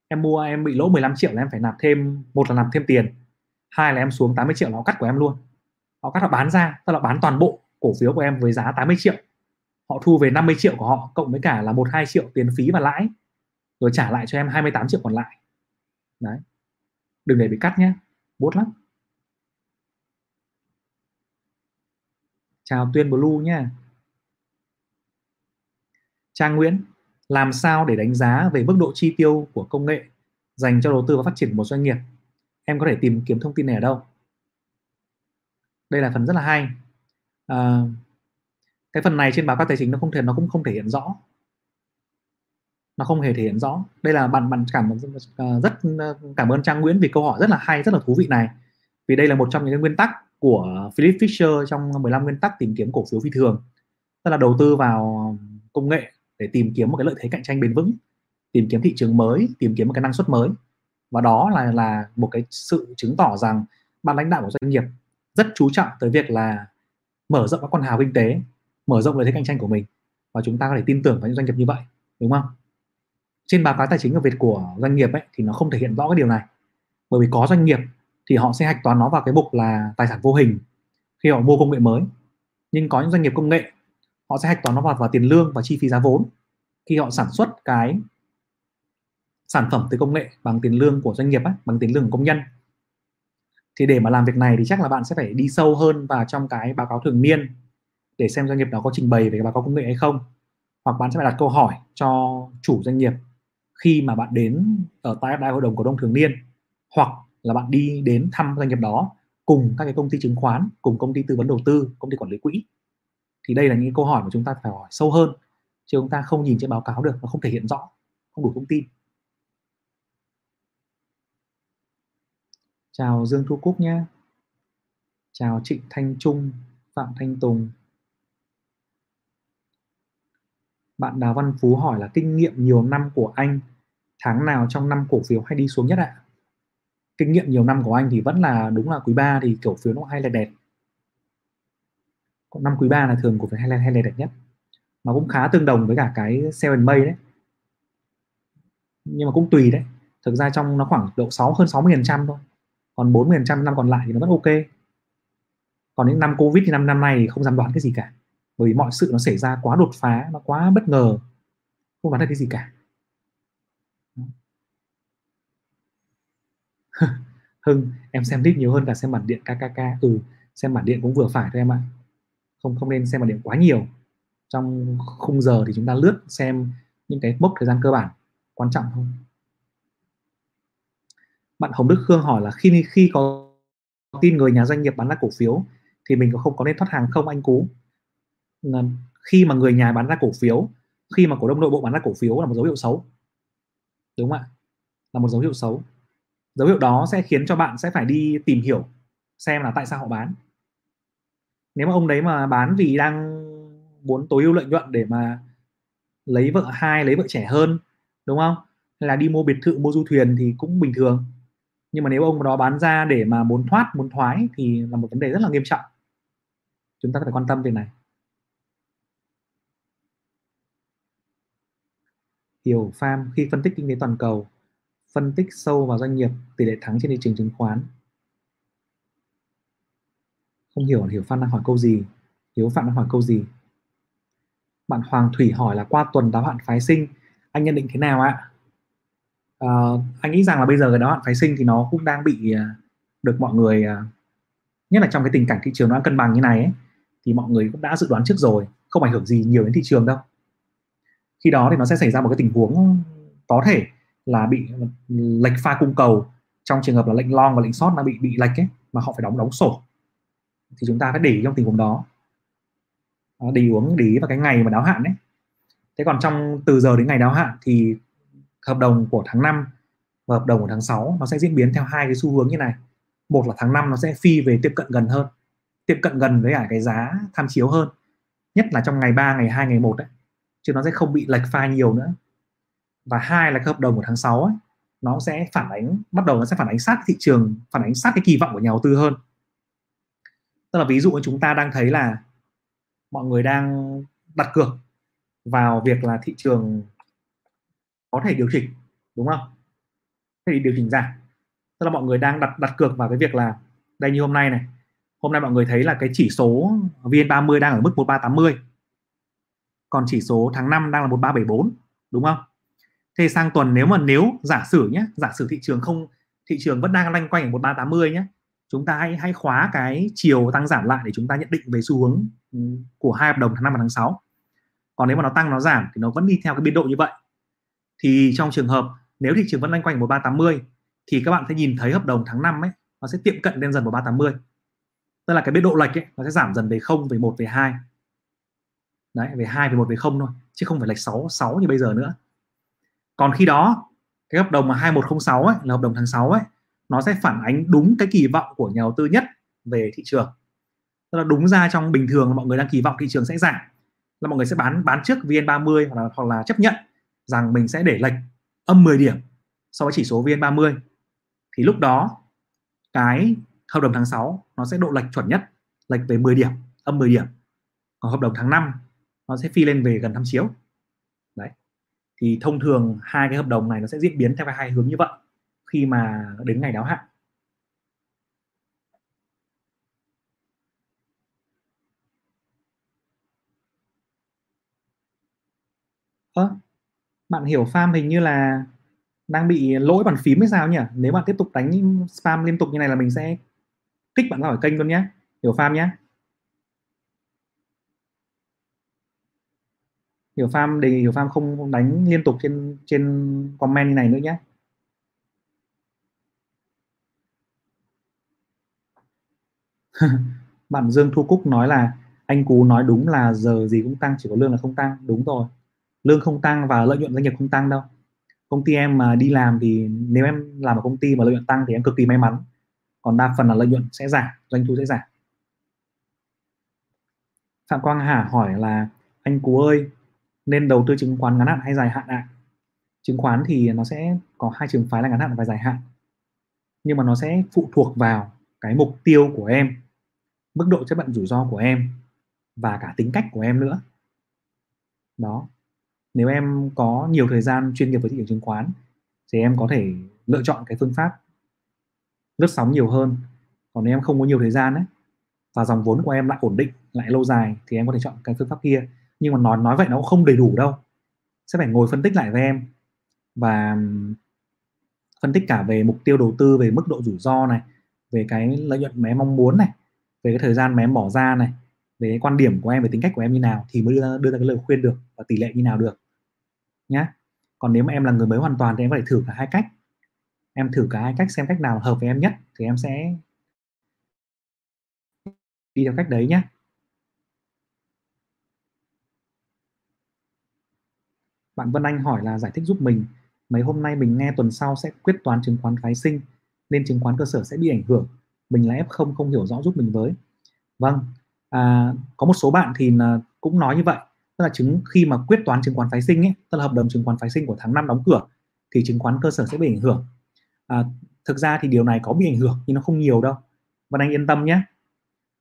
Em mua, em bị lỗ 15 triệu là em phải nạp thêm, một là nạp thêm tiền, hai là em xuống 80 triệu là họ cắt của em luôn họ cắt họ bán ra, tức là bán toàn bộ cổ phiếu của em với giá 80 triệu. Họ thu về 50 triệu của họ, cộng với cả là một hai triệu tiền phí và lãi, rồi trả lại cho em 28 triệu còn lại. Đấy. Đừng để bị cắt nhé bút lắm. Chào tuyên blue nhé. Trang nguyễn, làm sao để đánh giá về mức độ chi tiêu của công nghệ dành cho đầu tư và phát triển một doanh nghiệp? Em có thể tìm kiếm thông tin này ở đâu? Đây là phần rất là hay. À, cái phần này trên báo cáo tài chính nó không thể nó cũng không thể hiện rõ. Nó không hề thể hiện rõ. Đây là bạn bạn cảm ờ, rất ờ, cảm ơn trang nguyễn vì câu hỏi rất là hay rất là thú vị này. Vì đây là một trong những nguyên tắc của Philip Fisher trong 15 nguyên tắc tìm kiếm cổ phiếu phi thường. Tức là đầu tư vào công nghệ để tìm kiếm một cái lợi thế cạnh tranh bền vững tìm kiếm thị trường mới tìm kiếm một cái năng suất mới. Và đó là là một cái sự chứng tỏ rằng ban lãnh đạo của doanh nghiệp rất chú trọng tới việc là mở rộng các con hào kinh tế mở rộng lợi thế cạnh tranh của mình. Và chúng ta có thể tin tưởng vào những doanh nghiệp như vậy đúng không? Trên báo cáo tài chính ở Việt của doanh nghiệp ấy thì nó không thể hiện rõ cái điều này. Bởi vì có doanh nghiệp thì họ sẽ hạch toán nó vào cái mục là tài sản vô hình khi họ mua công nghệ mới. Nhưng có những doanh nghiệp công nghệ họ sẽ hạch toán nó vào, vào tiền lương và chi phí giá vốn khi họ sản xuất cái sản phẩm từ công nghệ bằng tiền lương của doanh nghiệp ấy, bằng tiền lương của công nhân thì để mà làm việc này thì chắc là bạn sẽ phải đi sâu hơn vào trong cái báo cáo thường niên để xem doanh nghiệp đó có trình bày về cái báo cáo công nghệ hay không. Hoặc bạn sẽ phải đặt câu hỏi cho chủ doanh nghiệp khi mà bạn đến ở tại đại hội đồng cổ đông thường niên, hoặc là bạn đi đến thăm doanh nghiệp đó cùng các cái công ty chứng khoán, cùng công ty tư vấn đầu tư, công ty quản lý quỹ. Thì đây là những câu hỏi mà chúng ta phải hỏi sâu hơn, chứ chúng ta không nhìn trên báo cáo được, nó không thể hiện rõ, không đủ thông tin. Chào Dương Thu Cúc nhé. Chào Trịnh Thanh Trung, Phạm Thanh Tùng. Bạn Đào Văn Phú hỏi là kinh nghiệm nhiều năm của anh, tháng nào trong năm cổ phiếu hay đi xuống nhất ạ? Kinh nghiệm nhiều năm của anh thì vẫn là đúng là quý 3 thì cổ phiếu nó hay là đẹp. Còn năm quý 3 là thường cổ phiếu hay là hay là đẹp nhất. Mà cũng khá tương đồng với cả cái sell and may đấy. Nhưng mà cũng tùy đấy. Thực ra trong nó khoảng độ 6 hơn 60 phần trăm thôi còn 40 phần trăm năm còn lại thì nó vẫn ok. Còn những năm covid thì năm năm nay thì không dám đoán cái gì cả. Bởi vì mọi sự nó xảy ra quá đột phá, nó quá bất ngờ. Không đoán được cái gì cả. Hưng, em xem clip nhiều hơn cả xem bản điện KKK ừ xem bản điện cũng vừa phải thôi em ạ. Không không nên xem bản điện quá nhiều. Trong khung giờ thì chúng ta lướt xem những cái mốc thời gian cơ bản. Quan trọng thôi bạn Hồng Đức Khương hỏi là khi khi có tin người nhà doanh nghiệp bán ra cổ phiếu, thì mình có không có nên thoát hàng không, anh Cú? Khi mà người nhà bán ra cổ phiếu, khi mà cổ đông nội bộ bán ra cổ phiếu là một dấu hiệu xấu. Đúng không ạ? Là một dấu hiệu xấu. Dấu hiệu đó sẽ khiến cho bạn sẽ phải đi tìm hiểu xem là tại sao họ bán. Nếu mà ông đấy mà bán vì đang muốn tối ưu lợi nhuận để mà lấy vợ hai, lấy vợ trẻ hơn, đúng không? Hay là đi mua biệt thự, mua du thuyền thì cũng bình thường nhưng mà nếu ông đó bán ra để mà muốn thoát, muốn thoái thì là một vấn đề rất là nghiêm trọng. Chúng ta phải quan tâm về này. Hiểu farm khi phân tích kinh tế toàn cầu, phân tích sâu vào doanh nghiệp, tỷ lệ thắng trên thị trường chứng khoán. Không hiểu hiểu Phan đang hỏi câu gì. Hiếu Phạm đang hỏi câu gì? Bạn Hoàng Thủy hỏi là qua tuần đáo hạn phái sinh, anh nhận định thế nào ạ? Uh, anh nghĩ rằng là bây giờ cái đáo hạn phái sinh thì nó cũng đang bị uh, được mọi người uh, nhất là trong cái tình cảnh thị trường nó đang cân bằng như này ấy, thì mọi người cũng đã dự đoán trước rồi không ảnh hưởng gì nhiều đến thị trường đâu. Khi đó thì nó sẽ xảy ra một cái tình huống có thể là bị lệch pha cung cầu trong trường hợp là lệnh long và lệnh short nó bị bị lệch ấy mà họ phải đóng đóng sổ. Thì chúng ta phải để ý trong tình huống đó. Để uống để ý vào cái ngày mà đáo hạn đấy thế còn trong từ giờ đến ngày đáo hạn thì hợp đồng của tháng 5 và hợp đồng của tháng 6 nó sẽ diễn biến theo hai cái xu hướng như này. Một là tháng 5 nó sẽ phi về tiếp cận gần hơn tiếp cận gần với cả cái giá tham chiếu hơn nhất là trong ngày 3, ngày 2, ngày 1 đấy chứ nó sẽ không bị lệch pha nhiều nữa. Và hai là cái hợp đồng của tháng 6 ấy, nó sẽ phản ánh bắt đầu nó sẽ phản ánh sát thị trường phản ánh sát cái kỳ vọng của nhà đầu tư hơn. Tức là ví dụ chúng ta đang thấy là mọi người đang đặt cược vào việc là thị trường có thể điều chỉnh, đúng không? Thì điều chỉnh giảm. Tức là mọi người đang đặt đặt cược vào cái việc là, đây như hôm nay này, hôm nay mọi người thấy là cái chỉ số VN30 đang ở mức 1380 còn chỉ số tháng 5 đang là 1374 đúng không? Thế sang tuần nếu mà nếu giả sử nhé, giả sử thị trường không, thị trường vẫn đang loanh quanh ở 1380 nhé, chúng ta hãy hãy khóa cái chiều tăng giảm lại để chúng ta nhận định về xu hướng ừ, của hai hợp đồng tháng 5 và tháng 6 còn nếu mà nó tăng, nó giảm thì nó vẫn đi theo cái biên độ như vậy thì trong trường hợp nếu thị trường vẫn loanh quanh 1380 thì các bạn sẽ nhìn thấy hợp đồng tháng 5 ấy, nó sẽ tiệm cận lên dần 1380 tức là cái biên độ lệch ấy, nó sẽ giảm dần về 0 về 1 về 2 đấy, về 2 về 1 về 0 thôi, chứ không phải lệch 6 6 như bây giờ nữa. Còn khi đó, cái hợp đồng mà 2106 ấy, là hợp đồng tháng 6 ấy, nó sẽ phản ánh đúng cái kỳ vọng của nhà đầu tư nhất về thị trường. Tức là đúng ra trong bình thường mọi người đang kỳ vọng thị trường sẽ giảm, là mọi người sẽ bán bán trước VN30 hoặc là hoặc là chấp nhận rằng mình sẽ để lệch âm 10 điểm so với chỉ số VN30 thì lúc đó cái hợp đồng tháng 6 nó sẽ độ lệch chuẩn nhất lệch về 10 điểm âm 10 điểm. Còn hợp đồng tháng 5 nó sẽ phi lên về gần tham chiếu. Đấy. Thì thông thường hai cái hợp đồng này nó sẽ diễn biến theo hai hướng như vậy khi mà đến ngày đáo hạn. Ơ à, bạn hiểu farm hình như là đang bị lỗi bàn phím hay sao nhỉ? Nếu bạn tiếp tục đánh spam liên tục như này là mình sẽ kích bạn ra khỏi kênh luôn nhé hiểu farm nhé hiểu farm, đề nghị hiểu farm không đánh liên tục trên trên comment như này nữa nhé bạn Dương Thu Cúc nói là anh Cú nói đúng là giờ gì cũng tăng, chỉ có lương là không tăng. Đúng rồi lương không tăng và lợi nhuận doanh nghiệp không tăng đâu. Công ty em mà đi làm thì nếu em làm ở công ty mà lợi nhuận tăng thì em cực kỳ may mắn. Còn đa phần là lợi nhuận sẽ giảm, doanh thu sẽ giảm. Phạm Quang Hà hỏi là, anh Cú ơi, nên đầu tư chứng khoán ngắn hạn hay dài hạn ạ? À? chứng khoán thì nó sẽ có hai trường phái là ngắn hạn và dài hạn. Nhưng mà nó sẽ phụ thuộc vào cái mục tiêu của em, mức độ chấp nhận rủi ro của em và cả tính cách của em nữa. Đó nếu em có nhiều thời gian chuyên nghiệp với thị trường chứng khoán thì em có thể lựa chọn cái phương pháp lướt sóng nhiều hơn. Còn nếu em không có nhiều thời gian ấy và dòng vốn của em lại ổn định lại lâu dài thì em có thể chọn cái phương pháp kia. Nhưng mà nói nói vậy nó cũng không đầy đủ đâu. Sẽ phải ngồi phân tích lại với em và phân tích cả về mục tiêu đầu tư về mức độ rủi ro này về cái lợi nhuận mà em mong muốn này về cái thời gian mà em bỏ ra này về cái quan điểm của em về tính cách của em như nào thì mới đưa, đưa ra cái lời khuyên được và tỷ lệ như nào được nhá. Còn nếu mà em là người mới hoàn toàn thì em có thể thử cả hai cách. Em thử cả hai cách xem cách nào hợp với em nhất thì em sẽ đi theo cách đấy nhé bạn Vân Anh hỏi là giải thích giúp mình mấy hôm nay mình nghe tuần sau sẽ quyết toán chứng khoán phái sinh nên chứng khoán cơ sở sẽ bị ảnh hưởng. Mình là F0 không hiểu rõ giúp mình với. Vâng à, có một số bạn thì cũng nói như vậy tức là chứng khi mà quyết toán chứng khoán phái sinh ấy, tức là hợp đồng chứng khoán phái sinh của tháng 5 đóng cửa thì chứng khoán cơ sở sẽ bị ảnh hưởng. À, thực ra thì điều này có bị ảnh hưởng nhưng nó không nhiều đâu. Và anh yên tâm nhé.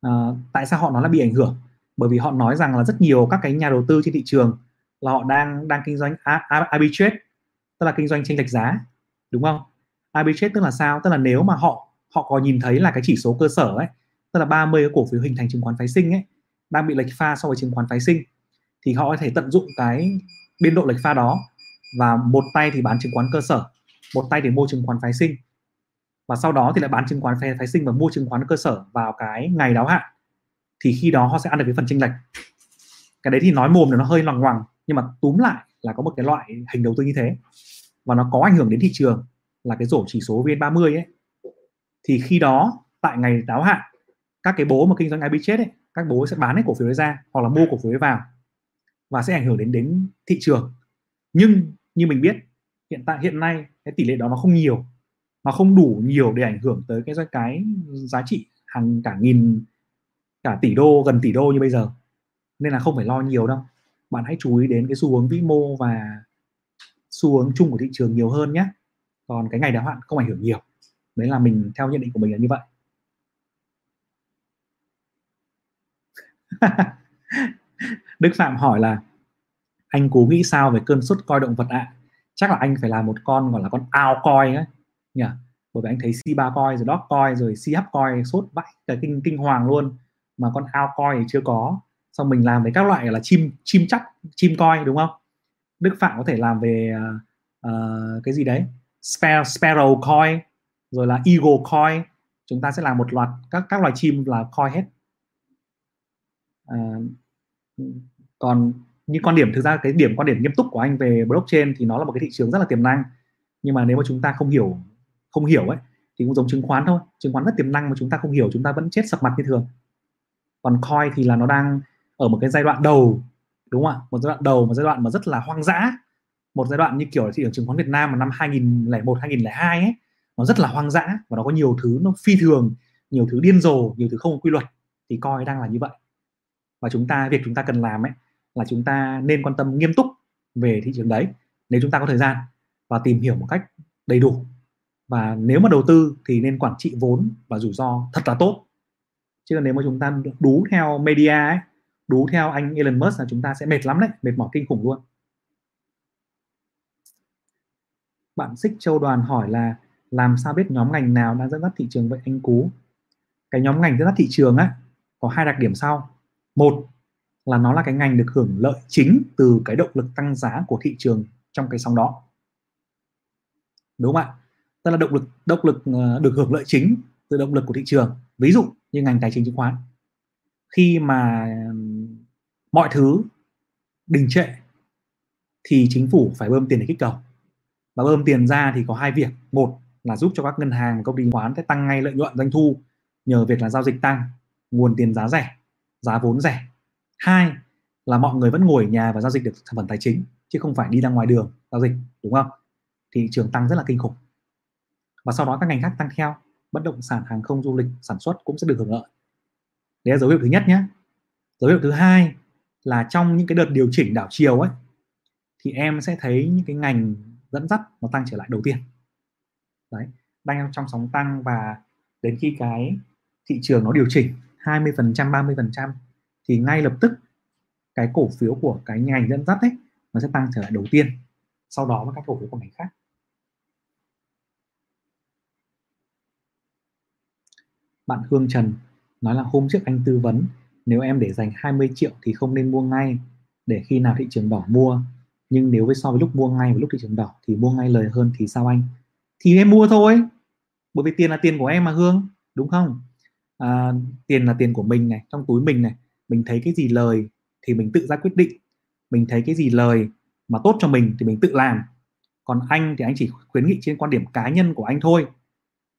À, tại sao họ nói là bị ảnh hưởng? Bởi vì họ nói rằng là rất nhiều các cái nhà đầu tư trên thị trường là họ đang đang kinh doanh arbitrage tức là kinh doanh tranh lệch giá đúng không? Arbitrage tức là sao? Tức là nếu mà họ họ có nhìn thấy là cái chỉ số cơ sở ấy tức là 30 cái cổ phiếu hình thành chứng khoán phái sinh ấy đang bị lệch pha so với chứng khoán phái sinh thì họ có thể tận dụng cái biên độ lệch pha đó và một tay thì bán chứng khoán cơ sở một tay thì mua chứng khoán phái sinh. Và sau đó thì lại bán chứng khoán phái, phái sinh và mua chứng khoán cơ sở vào cái ngày đáo hạn thì khi đó họ sẽ ăn được cái phần chênh lệch. Cái đấy thì nói mồm thì nó hơi loằng ngoằng nhưng mà túm lại là có một cái loại hình đầu tư như thế. Và nó có ảnh hưởng đến thị trường là cái rổ chỉ số VN30 ấy. Thì khi đó tại ngày đáo hạn các cái bố mà kinh doanh IB chết ấy các bố sẽ bán hết cổ phiếu ấy ra hoặc là mua cổ phiếu ấy vào và sẽ ảnh hưởng đến đến thị trường. Nhưng như mình biết, hiện tại, hiện nay cái tỷ lệ đó nó không nhiều. Nó không đủ nhiều để ảnh hưởng tới cái cái giá trị hàng cả nghìn, cả tỷ đô, gần tỷ đô như bây giờ. Nên là không phải lo nhiều đâu. Bạn hãy chú ý đến cái xu hướng vĩ mô và xu hướng chung của thị trường nhiều hơn nhé. Còn cái ngày đáo hạn không ảnh hưởng nhiều. Đấy là mình theo nhận định của mình là như vậy. Đức Phạm hỏi là anh cố nghĩ sao về cơn sốt coi động vật ạ? À? chắc là anh phải là một con gọi là con ao coi ấy. Nhỉ? Bởi vì anh thấy si ba coi rồi dog coi rồi CH coi sốt vãi cái kinh kinh hoàng luôn. Mà con ao coi thì chưa có. Xong mình làm với các loại là chim chim chắc chim coi đúng không? Đức Phạm có thể làm về uh, cái gì đấy? Sparrow coi rồi là eagle coi. chúng ta sẽ làm một loạt các các loài chim là coi hết. Uh, còn như quan điểm, thực ra cái điểm quan điểm nghiêm túc của anh về blockchain thì nó là một cái thị trường rất là tiềm năng. Nhưng mà nếu mà chúng ta không hiểu không hiểu ấy, thì cũng giống chứng khoán thôi. Chứng khoán rất tiềm năng mà chúng ta không hiểu, chúng ta vẫn chết sập mặt như thường. Còn coin thì là nó đang ở một cái giai đoạn đầu, đúng không ạ? Một giai đoạn đầu, một giai đoạn mà rất là hoang dã. Một giai đoạn như kiểu thị trường chứng khoán Việt Nam mà năm 2001 2002 ấy, nó rất là hoang dã và nó có nhiều thứ nó phi thường, nhiều thứ điên rồ, nhiều thứ không có quy luật. Thì coi đang là như vậy và chúng ta, việc chúng ta cần làm ấy, là chúng ta nên quan tâm nghiêm túc về thị trường đấy, nếu chúng ta có thời gian và tìm hiểu một cách đầy đủ. Và nếu mà đầu tư thì nên quản trị vốn và rủi ro thật là tốt. Chứ nếu mà chúng ta đú theo media ấy, đú theo anh Elon Musk là chúng ta sẽ mệt lắm đấy, mệt mỏi kinh khủng luôn. Bạn xích châu đoàn hỏi là làm sao biết nhóm ngành nào đang dẫn dắt thị trường vậy anh cú? Cái nhóm ngành dẫn dắt thị trường á, có hai đặc điểm sau một là nó là cái ngành được hưởng lợi chính từ cái động lực tăng giá của thị trường trong cái sóng đó. Đúng không ạ? Tức là động lực động lực ờ, được hưởng lợi chính từ động lực của thị trường. Ví dụ như ngành tài chính chứng khoán. Khi mà mọi thứ đình trệ thì chính phủ phải bơm tiền để kích cầu. Và bơm tiền ra thì có hai việc. Một là giúp cho các ngân hàng công ty chứng khoán sẽ tăng ngay lợi nhuận doanh thu nhờ việc là giao dịch tăng, nguồn tiền giá rẻ giá vốn rẻ. Hai là mọi người vẫn ngồi ở nhà và giao dịch được sản phẩm tài chính, chứ không phải đi ra ngoài đường giao dịch, đúng không? Thị trường tăng rất là kinh khủng. Và sau đó các ngành khác tăng theo, bất động sản, hàng không, du lịch, sản xuất cũng sẽ được hưởng lợi. Đấy là dấu hiệu thứ nhất nhé dấu hiệu thứ hai là trong những cái đợt điều chỉnh đảo chiều ấy, thì em sẽ thấy những cái ngành dẫn dắt nó tăng trở lại đầu tiên. Đấy, đang trong sóng tăng và đến khi cái thị trường nó điều chỉnh 20 phần trăm 30 phần trăm, thì ngay lập tức cái cổ phiếu của cái ngành dẫn dắt ấy, nó sẽ tăng trở lại đầu tiên. Sau đó là các cổ phiếu của ngành khác. Bạn Hương Trần nói là hôm trước anh tư vấn, nếu em để dành 20 triệu thì không nên mua ngay để khi nào thị trường đỏ mua. Nhưng nếu với so với lúc mua ngay và lúc thị trường đỏ thì mua ngay lời hơn thì sao anh? Thì em mua thôi, bởi vì tiền là tiền của em mà Hương, đúng không? À, tiền là tiền của mình này trong túi mình này mình thấy cái gì lời thì mình tự ra quyết định. Mình thấy cái gì lời mà tốt cho mình thì mình tự làm. Còn anh thì anh chỉ khuyến nghị trên quan điểm cá nhân của anh thôi.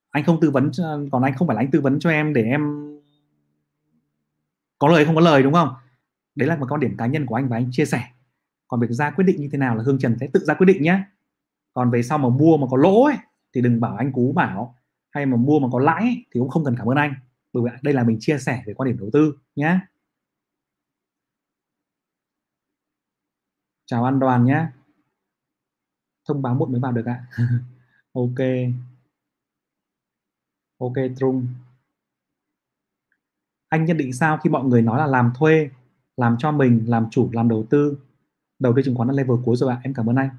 Anh không tư vấn còn anh không phải là anh tư vấn cho em để em có lời không có lời đúng không? Đấy là một quan điểm cá nhân của anh và anh chia sẻ. Còn việc ra quyết định như thế nào là hương trần sẽ tự ra quyết định nhé còn về sau mà mua mà có lỗ ấy, thì đừng bảo anh cú bảo. Hay mà mua mà có lãi ấy, thì cũng không cần cảm ơn anh bởi vì đây là mình chia sẻ về quan điểm đầu tư nhé chào an đoàn nhé thông báo muộn mới vào được ạ. Ok. Ok, trung. Anh nhận định sao khi mọi người nói là làm thuê, làm cho mình, làm chủ, làm đầu tư? Đầu tư chứng khoán là level cuối rồi ạ, em cảm ơn anh.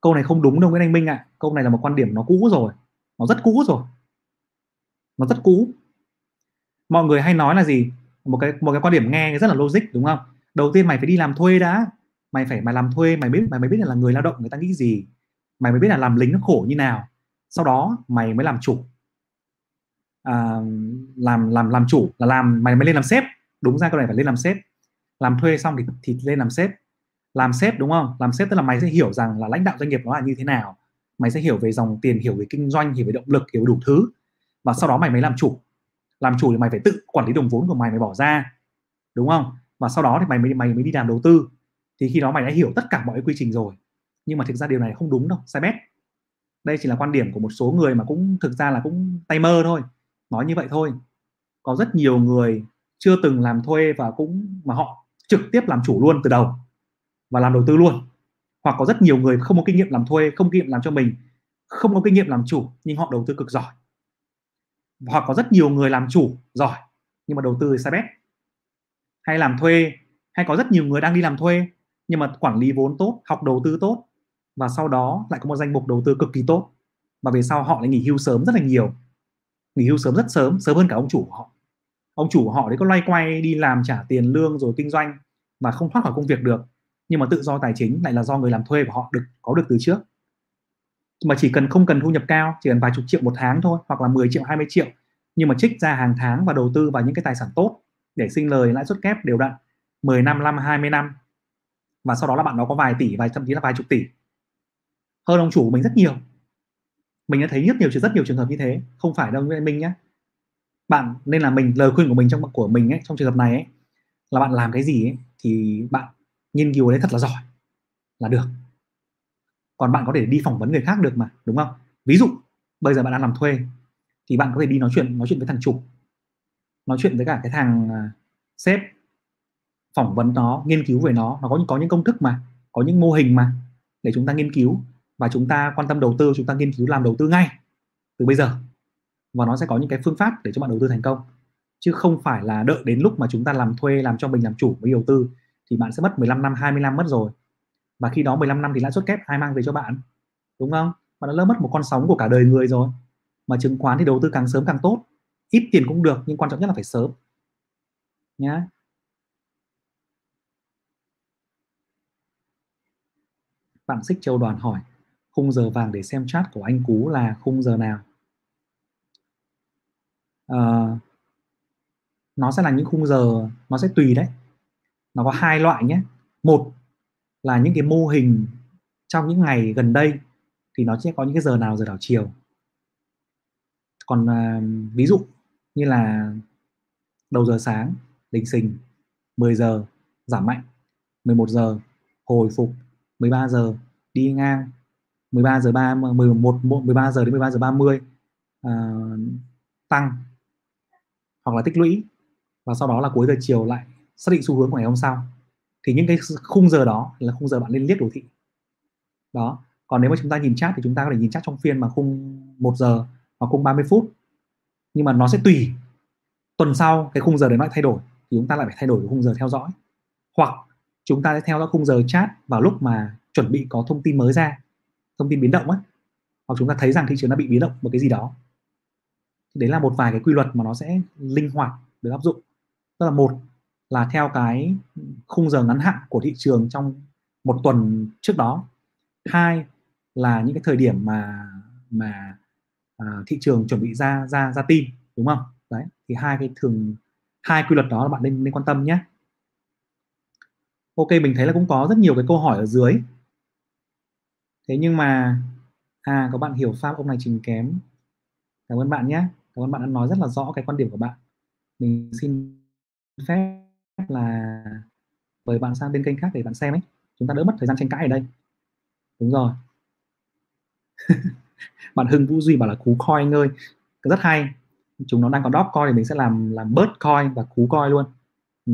Câu này không đúng đâu Nguyễn Anh Minh ạ. Câu này là một quan điểm nó cũ rồi. Nó rất cũ rồi. Nó rất cũ mọi người hay nói là gì? Một cái một cái quan điểm nghe rất là logic đúng không? Đầu tiên mày phải đi làm thuê đã. Mày phải mày làm thuê mày biết mày mới biết là người lao động người ta nghĩ gì. Mày mới biết là làm lính nó khổ như nào. Sau đó mày mới làm chủ. À, làm làm làm chủ là làm mày mới lên làm sếp. Đúng ra câu này phải lên làm sếp. Làm thuê xong thì thì lên làm sếp. Làm sếp đúng không? Làm sếp tức là mày sẽ hiểu rằng là lãnh đạo doanh nghiệp nó là như thế nào. Mày sẽ hiểu về dòng tiền hiểu về kinh doanh hiểu về động lực hiểu về đủ thứ. Và sau đó mày mới làm chủ làm chủ thì mày phải tự quản lý đồng vốn của mày mày bỏ ra, đúng không? Và sau đó thì mày mới mày mới đi làm đầu tư. Thì khi đó mày đã hiểu tất cả mọi quy trình rồi. Nhưng mà thực ra điều này không đúng đâu, sai bét. Đây chỉ là quan điểm của một số người mà cũng, thực ra là cũng tay mơ thôi, nói như vậy thôi. Có rất nhiều người chưa từng làm thuê và cũng, mà họ trực tiếp làm chủ luôn từ đầu và làm đầu tư luôn. Hoặc có rất nhiều người không có kinh nghiệm làm thuê, không kinh nghiệm làm cho mình, không có kinh nghiệm làm chủ, nhưng họ đầu tư cực giỏi hoặc có rất nhiều người làm chủ giỏi, nhưng mà đầu tư sai bét. Hay làm thuê, hay có rất nhiều người đang đi làm thuê, nhưng mà quản lý vốn tốt, học đầu tư tốt, và sau đó lại có một danh mục đầu tư cực kỳ tốt, mà về sau họ lại nghỉ hưu sớm rất là nhiều. Nghỉ hưu sớm rất sớm sớm hơn cả ông chủ của họ. Ông chủ của họ đấy có loay quay đi làm trả tiền lương rồi kinh doanh, mà không thoát khỏi công việc được, nhưng mà tự do tài chính lại là do người làm thuê của họ được, có được từ trước mà chỉ cần không cần thu nhập cao chỉ cần vài chục triệu một tháng thôi hoặc là 10 triệu 20 triệu. Nhưng mà trích ra hàng tháng và đầu tư vào những cái tài sản tốt để sinh lời lãi suất kép đều đặn. 10 năm, 5, 20 năm. Và sau đó là bạn nó có vài tỷ vài thậm chí là vài chục tỷ. Hơn ông chủ của mình rất nhiều. Mình đã thấy rất nhiều rất nhiều trường hợp như thế. Không phải đâu mình nhé bạn nên là mình lời khuyên của mình trong của mình ấy, trong trường hợp này ấy, là bạn làm cái gì ấy, thì bạn nghiên cứu đấy thật là giỏi. Là được còn bạn có thể đi phỏng vấn người khác được mà đúng không? Ví dụ bây giờ bạn đang làm thuê thì bạn có thể đi nói chuyện nói chuyện với thằng chủ nói chuyện với cả cái thằng uh, sếp phỏng vấn nó nghiên cứu về nó. Nó có có những công thức mà có những mô hình mà để chúng ta nghiên cứu và chúng ta quan tâm đầu tư chúng ta nghiên cứu làm đầu tư ngay từ bây giờ. Và nó sẽ có những cái phương pháp để cho bạn đầu tư thành công. Chứ không phải là đợi đến lúc mà chúng ta làm thuê làm cho mình làm chủ mới đầu tư thì bạn sẽ mất 15 năm 20 năm mất rồi và khi đó 15 năm thì lãi suất kép ai mang về cho bạn? Đúng không? Bạn đã lỡ mất một con sóng của cả đời người rồi. Mà chứng khoán thì đầu tư càng sớm càng tốt. Ít tiền cũng được nhưng quan trọng nhất là phải sớm. Nhá. Bạn xích châu đoàn hỏi khung giờ vàng để xem chat của anh cú là khung giờ nào? À, nó sẽ là những khung giờ nó sẽ tùy đấy. Nó có hai loại nhé. Một là những cái mô hình trong những ngày gần đây thì nó sẽ có những cái giờ nào giờ đảo chiều. Còn à, ví dụ như là đầu giờ sáng đình xình 10 giờ giảm mạnh 11 giờ hồi phục 13 giờ đi ngang 13 giờ 3 11 13 giờ đến 13 giờ 30 à, tăng hoặc là tích lũy và sau đó là cuối giờ chiều lại xác định xu hướng của ngày hôm sau thì những cái khung giờ đó là khung giờ bạn lên liếc đồ thị. Đó. Còn nếu mà chúng ta nhìn chat thì chúng ta có thể nhìn chat trong phiên mà khung 1 giờ hoặc khung 30 phút. Nhưng mà nó sẽ tùy. Tuần sau cái khung giờ đấy nó lại thay đổi thì chúng ta lại phải thay đổi cái khung giờ theo dõi. Hoặc chúng ta sẽ theo dõi khung giờ chat vào lúc mà chuẩn bị có thông tin mới ra, thông tin biến động á. Hoặc chúng ta thấy rằng thị trường đã bị biến động một cái gì đó. Đấy là một vài cái quy luật mà nó sẽ linh hoạt được áp dụng. Tức là một là theo cái khung giờ ngắn hạn của thị trường trong một tuần trước đó. Hai là những cái thời điểm mà mà à, thị trường chuẩn bị ra ra ra tin đúng không? Đấy thì hai cái thường hai quy luật đó là bạn nên nên quan tâm nhé. Ok mình thấy là cũng có rất nhiều cái câu hỏi ở dưới. Thế nhưng mà à có bạn hiểu pháp ông này trình kém. Cảm ơn bạn nhé. Cảm ơn bạn đã nói rất là rõ cái quan điểm của bạn. Mình xin phép là mời bạn sang bên kênh khác để bạn xem ấy. Chúng ta đỡ mất thời gian tranh cãi ở đây. Đúng rồi. Bạn Hưng Vũ Duy bảo là cú coin ơi. Rất hay. Chúng nó đang có đóp coin thì mình sẽ làm làm bớt coin và cú coin luôn. Ừ.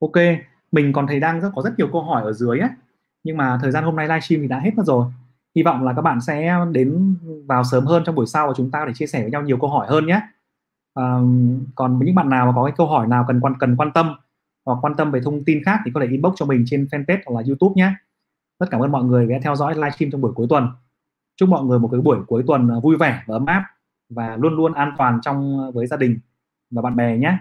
ok. Mình còn thấy đang rất, có rất nhiều câu hỏi ở dưới ấy nhưng mà thời gian hôm nay livestream thì đã hết mất rồi. Hy vọng là các bạn sẽ đến vào sớm hơn trong buổi sau và chúng ta để chia sẻ với nhau nhiều câu hỏi hơn nhé còn những bạn nào mà có cái câu hỏi nào cần quan cần quan tâm hoặc quan tâm về thông tin khác thì có thể inbox cho mình trên fanpage hoặc là youtube nhé. Rất cảm ơn mọi người đã theo dõi livestream trong buổi cuối tuần. Chúc mọi người một cái buổi cuối tuần à, vui vẻ và ấm áp và luôn luôn an toàn trong à, với gia đình và bạn bè nhé.